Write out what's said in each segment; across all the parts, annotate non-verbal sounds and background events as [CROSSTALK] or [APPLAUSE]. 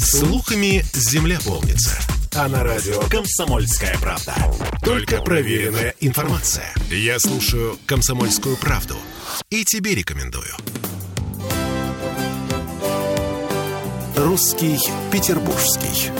Слухами земля полнится. А на радио «Комсомольская правда». Только проверенная информация. Я слушаю «Комсомольскую правду» и тебе рекомендую. «Русский Петербургский».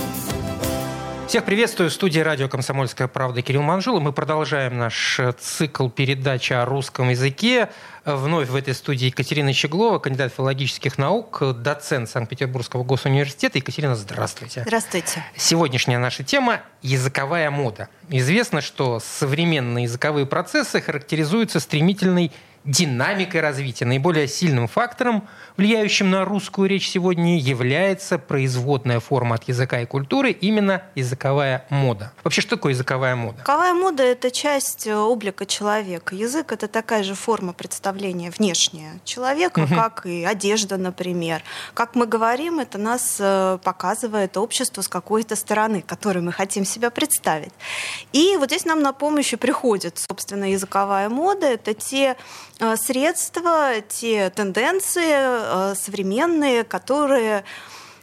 Всех приветствую. В студии радио «Комсомольская правда» Кирилл Манжула. Мы продолжаем наш цикл передачи о русском языке. Вновь в этой студии Екатерина Щеглова, кандидат филологических наук, доцент Санкт-Петербургского госуниверситета. Екатерина, здравствуйте. Здравствуйте. Сегодняшняя наша тема – языковая мода. Известно, что современные языковые процессы характеризуются стремительной динамикой развития. Наиболее сильным фактором, влияющим на русскую речь сегодня, является производная форма от языка и культуры, именно языковая мода. Вообще, что такое языковая мода? Языковая мода – это часть э, облика человека. Язык – это такая же форма представления внешняя человека, угу. как и одежда, например. Как мы говорим, это нас э, показывает общество с какой-то стороны, которой мы хотим себя представить. И вот здесь нам на помощь приходит, собственно, языковая мода. Это те средства, те тенденции э, современные, которые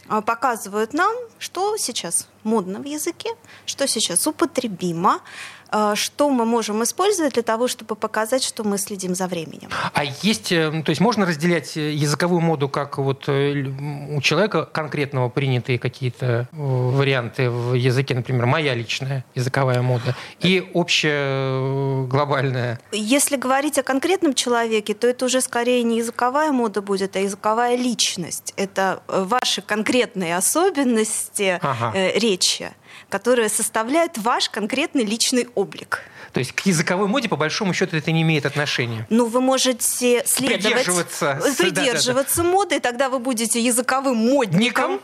э, показывают нам, что сейчас модно в языке, что сейчас употребимо, что мы можем использовать для того, чтобы показать, что мы следим за временем. А есть, э, то есть можно разделять э, языковую моду, как вот у человека конкретного принятые какие-то варианты в языке, например, моя личная языковая мода, и общая глобальная? Если говорить о конкретном человеке, то это уже скорее не языковая мода будет, а языковая личность. Это ваши конкретные особенности ага. речи которые составляют ваш конкретный личный облик. То есть к языковой моде, по большому счету, это не имеет отношения. Ну, вы можете следовать, придерживаться, придерживаться да, да, да. моды, тогда вы будете языковым модником.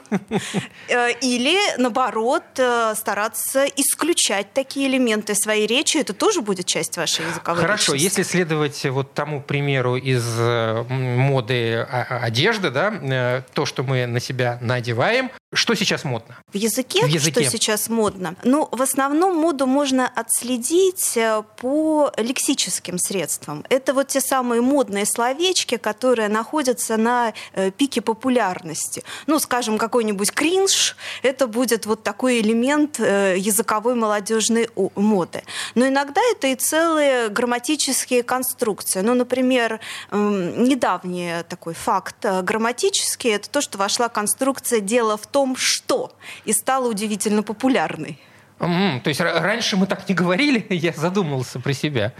Э, или, наоборот, э, стараться исключать такие элементы своей речи. Это тоже будет часть вашей языковой Хорошо, личности. если следовать вот тому примеру из э, моды одежды, да, то, что мы на себя надеваем, что сейчас модно? В языке, в языке. что сейчас модно? Ну, в основном моду можно отследить э, по лексическим средствам. Это вот те самые модные словечки, которые находятся на э, пике популярности. Ну, скажем, какой-нибудь кринж, это будет вот такой элемент э, языковой молодежной моды. Но иногда это и целые грамматические конструкции. Ну, например, недавний такой факт грамматический, это то, что вошла конструкция «дело в том, том, что, и стала удивительно популярной. Mm, то есть раньше мы так не говорили, [LAUGHS] я задумался про себя.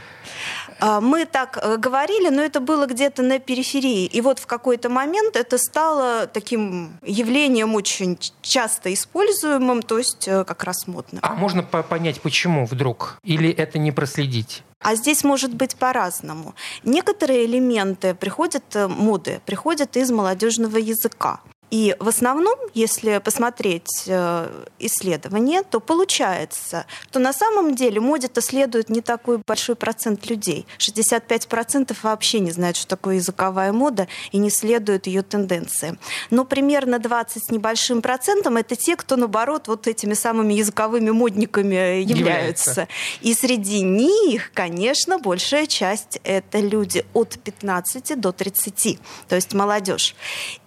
А, мы так э, говорили, но это было где-то на периферии. И вот в какой-то момент это стало таким явлением очень часто используемым, то есть э, как раз модно. А можно понять, почему вдруг? Или это не проследить? А здесь может быть по-разному. Некоторые элементы приходят, э, моды, приходят из молодежного языка. И в основном, если посмотреть э, исследования, то получается, что на самом деле моде-то следует не такой большой процент людей. 65% вообще не знают, что такое языковая мода и не следуют ее тенденции. Но примерно 20 с небольшим процентом это те, кто, наоборот, вот этими самыми языковыми модниками являются. являются. И среди них, конечно, большая часть это люди от 15 до 30, то есть молодежь.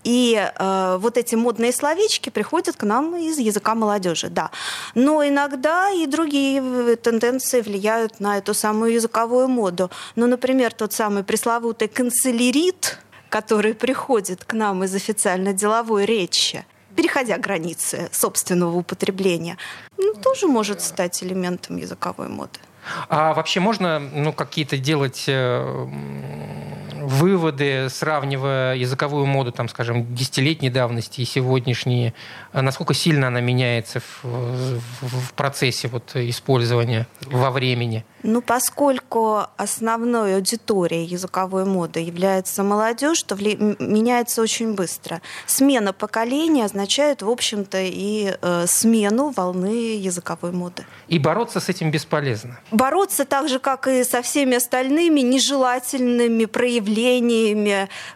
И э, вот эти модные словечки приходят к нам из языка молодежи, да. Но иногда и другие тенденции влияют на эту самую языковую моду. Ну, например, тот самый пресловутый канцелярит, который приходит к нам из официально-деловой речи, переходя границы собственного употребления, ну, тоже может стать элементом языковой моды. А вообще можно ну, какие-то делать э, выводы, сравнивая языковую моду, там, скажем, десятилетней давности и сегодняшние, а насколько сильно она меняется в, в, в процессе вот использования во времени? Ну, поскольку основной аудиторией языковой моды является молодежь, то вли... меняется очень быстро. Смена поколения означает, в общем-то, и э, смену волны языковой моды. И бороться с этим бесполезно? Бороться так же, как и со всеми остальными нежелательными проявлениями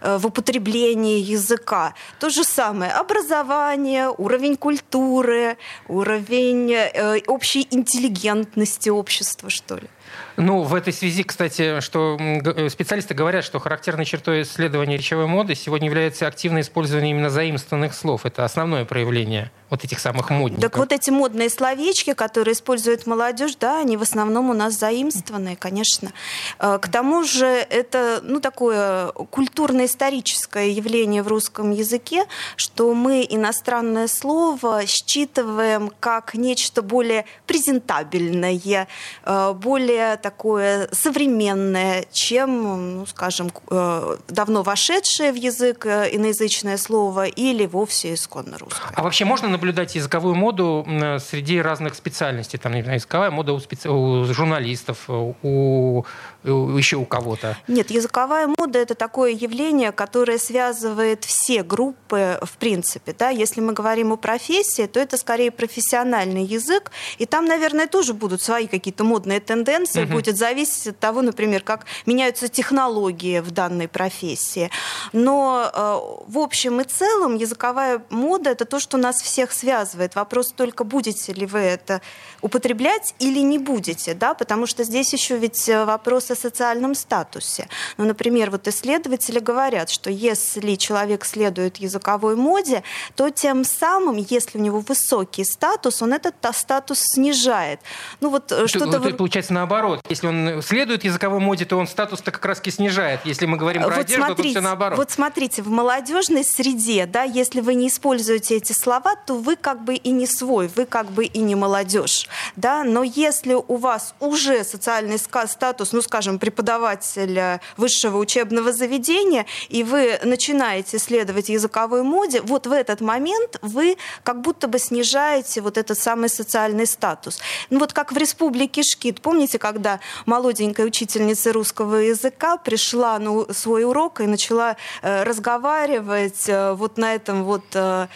э, в употреблении языка. То же самое. Образование, уровень культуры, уровень э, общей интеллигентности общества, что ли. Ну, в этой связи, кстати, что э, специалисты говорят, что характерной чертой исследования речевой моды сегодня является активное использование именно заимствованных слов. Это основное проявление вот этих самых модников. Так вот эти модные словечки, которые использует молодежь, да, они в основном у нас заимствованные, конечно. Э, к тому же это, ну, такое культурно-историческое явление в русском языке, что мы иностранное слово считываем как нечто более презентабельное, э, более такое современное, чем, ну, скажем, э, давно вошедшее в язык э, иноязычное слово или вовсе исконно русское. А вообще можно наблюдать языковую моду среди разных специальностей? Там, например, языковая мода у, специ... у журналистов, у... еще у кого-то? Нет, языковая мода – это такое явление, которое связывает все группы в принципе. Да? Если мы говорим о профессии, то это скорее профессиональный язык, и там, наверное, тоже будут свои какие-то модные тенденции, угу будет зависеть от того, например, как меняются технологии в данной профессии. Но э, в общем и целом языковая мода – это то, что нас всех связывает. Вопрос только, будете ли вы это употреблять или не будете, да, потому что здесь еще ведь э, вопрос о социальном статусе. Ну, например, вот исследователи говорят, что если человек следует языковой моде, то тем самым, если у него высокий статус, он этот статус снижает. Ну вот э, что-то... Получается наоборот. Если он следует языковой моде, то он статус-то как раз и снижает. Если мы говорим про вот одежду, смотрите, то все наоборот. Вот смотрите, в молодежной среде, да, если вы не используете эти слова, то вы как бы и не свой, вы как бы и не молодежь. Да? Но если у вас уже социальный статус, ну, скажем, преподавателя высшего учебного заведения, и вы начинаете следовать языковой моде, вот в этот момент вы как будто бы снижаете вот этот самый социальный статус. Ну, вот как в республике Шкит. Помните, когда молоденькая учительница русского языка пришла на свой урок и начала э, разговаривать э, вот на этом вот э,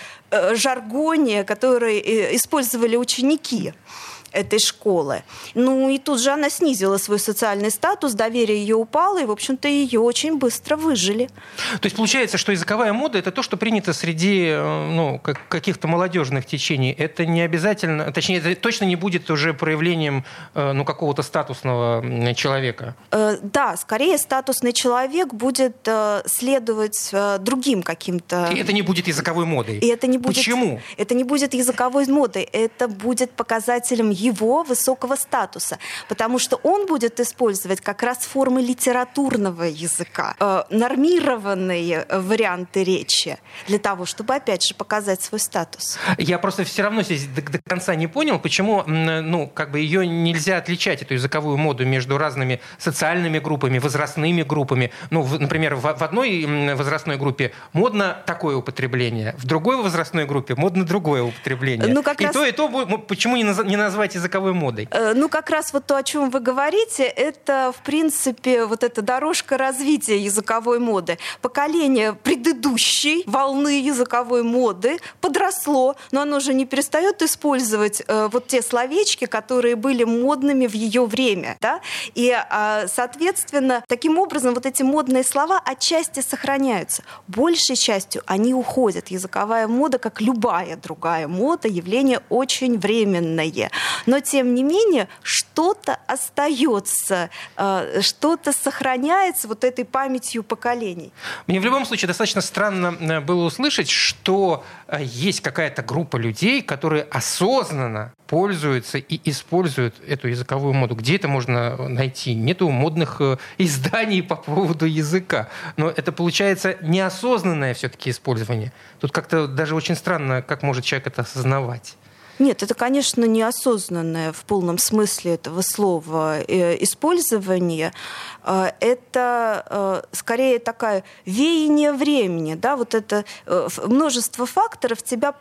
жаргоне, который использовали ученики этой школы. Ну и тут же она снизила свой социальный статус, доверие ее упало, и, в общем-то, ее очень быстро выжили. То есть получается, что языковая мода – это то, что принято среди э, ну, каких-то молодежных течений. Это не обязательно, точнее, это точно не будет уже проявлением э, ну, какого-то статусного человека. Э, да, скорее статусный человек будет следовать другим каким-то... И это не будет языковой модой. И это не будет... Почему? Это не будет языковой модой. Это будет показателем его высокого статуса, потому что он будет использовать как раз формы литературного языка, э, нормированные варианты речи для того, чтобы, опять же, показать свой статус. Я просто все равно здесь до, до конца не понял, почему, ну, как бы ее нельзя отличать, эту языковую моду между разными социальными группами, возрастными группами. Ну, в, например, в, в одной возрастной группе модно такое употребление, в другой возрастной группе модно другое употребление. Ну, как и раз... то, и то, почему не назвать назвать языковой модой? Э, ну, как раз вот то, о чем вы говорите, это, в принципе, вот эта дорожка развития языковой моды. Поколение предыдущей волны языковой моды подросло, но оно же не перестает использовать э, вот те словечки, которые были модными в ее время. Да? И, э, соответственно, таким образом вот эти модные слова отчасти сохраняются. Большей частью они уходят. Языковая мода, как любая другая мода, явление очень временное но тем не менее что-то остается, э, что-то сохраняется вот этой памятью поколений. Мне в любом случае достаточно странно э, было услышать, что э, есть какая-то группа людей, которые осознанно пользуются и используют эту языковую моду. Где это можно найти? Нету модных изданий по поводу языка. Но это получается неосознанное все-таки использование. Тут как-то даже очень странно, как может человек это осознавать. Нет, это, конечно, неосознанное в полном смысле этого слова э, использование. Э, это э, скорее такая веяние времени. Да? Вот это множество факторов тебя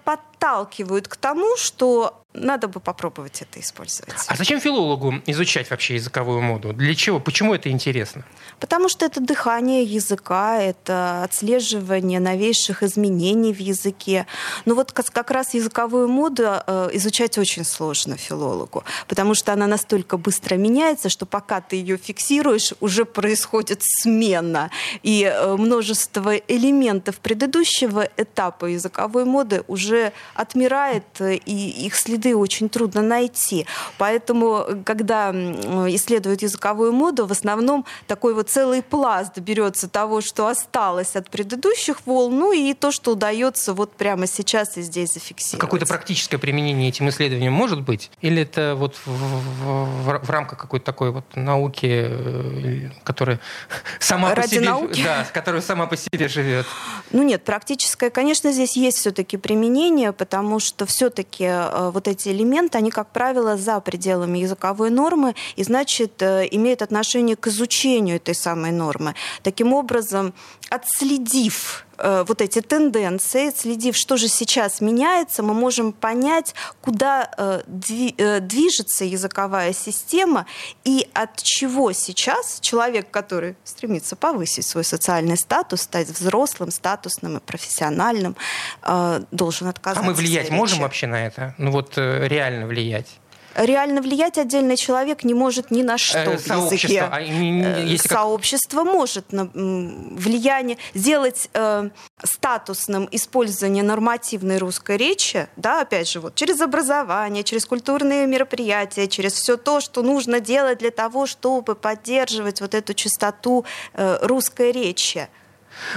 подталкивают к тому, что надо бы попробовать это использовать. А зачем филологу изучать вообще языковую моду? Для чего? Почему это интересно? Потому что это дыхание языка, это отслеживание новейших изменений в языке. Ну вот как раз языковую моду э, изучать очень сложно филологу, потому что она настолько быстро меняется, что пока ты ее фиксируешь, уже происходит смена. И э, множество элементов предыдущего этапа языковой моды уже отмирает, э, и их следы очень трудно найти. Поэтому, когда исследуют языковую моду, в основном такой вот целый пласт берется того, что осталось от предыдущих волн, ну и то, что удается вот прямо сейчас и здесь зафиксировать. Какое-то практическое применение этим исследованиям может быть? Или это вот в, в, в рамках какой-то такой вот науки, э, которая [LAUGHS] сама Ради по себе, науки? да, которая сама по себе живет? Ну нет, практическое, конечно, здесь есть все-таки применение, потому что все-таки э, вот эти элементы, они, как правило, за пределами языковой нормы и, значит, э, имеют отношение к изучению этой самой нормы. Таким образом, отследив э, вот эти тенденции, отследив, что же сейчас меняется, мы можем понять, куда э, дви- э, движется языковая система и от чего сейчас человек, который стремится повысить свой социальный статус, стать взрослым, статусным и профессиональным, э, должен отказаться. А мы влиять можем вообще на это? Ну вот э, реально влиять? Реально влиять отдельный человек не может ни на что Э, в сообщество, языке. а Э, если как- Сообщество может на- влияние сделать э, статусным использование нормативной русской речи, да, опять же, вот через образование, через культурные мероприятия, через все то, что нужно делать для того, чтобы поддерживать вот эту чистоту э, русской речи.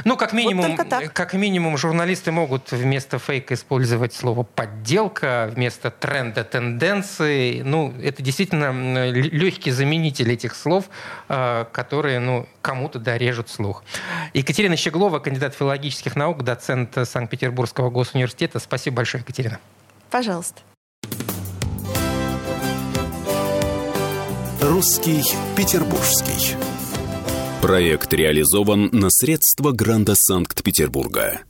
Ну, как минимум, так. как минимум, журналисты могут вместо фейка использовать слово подделка, вместо тренда тенденции. Ну, это действительно легкий заменитель этих слов, э, которые, ну, кому-то да, режут слух. Екатерина Щеглова, кандидат филологических наук, доцент Санкт-Петербургского госуниверситета. Спасибо большое, Екатерина. Пожалуйста. Русский петербургский. Проект реализован на средства гранта Санкт-Петербурга.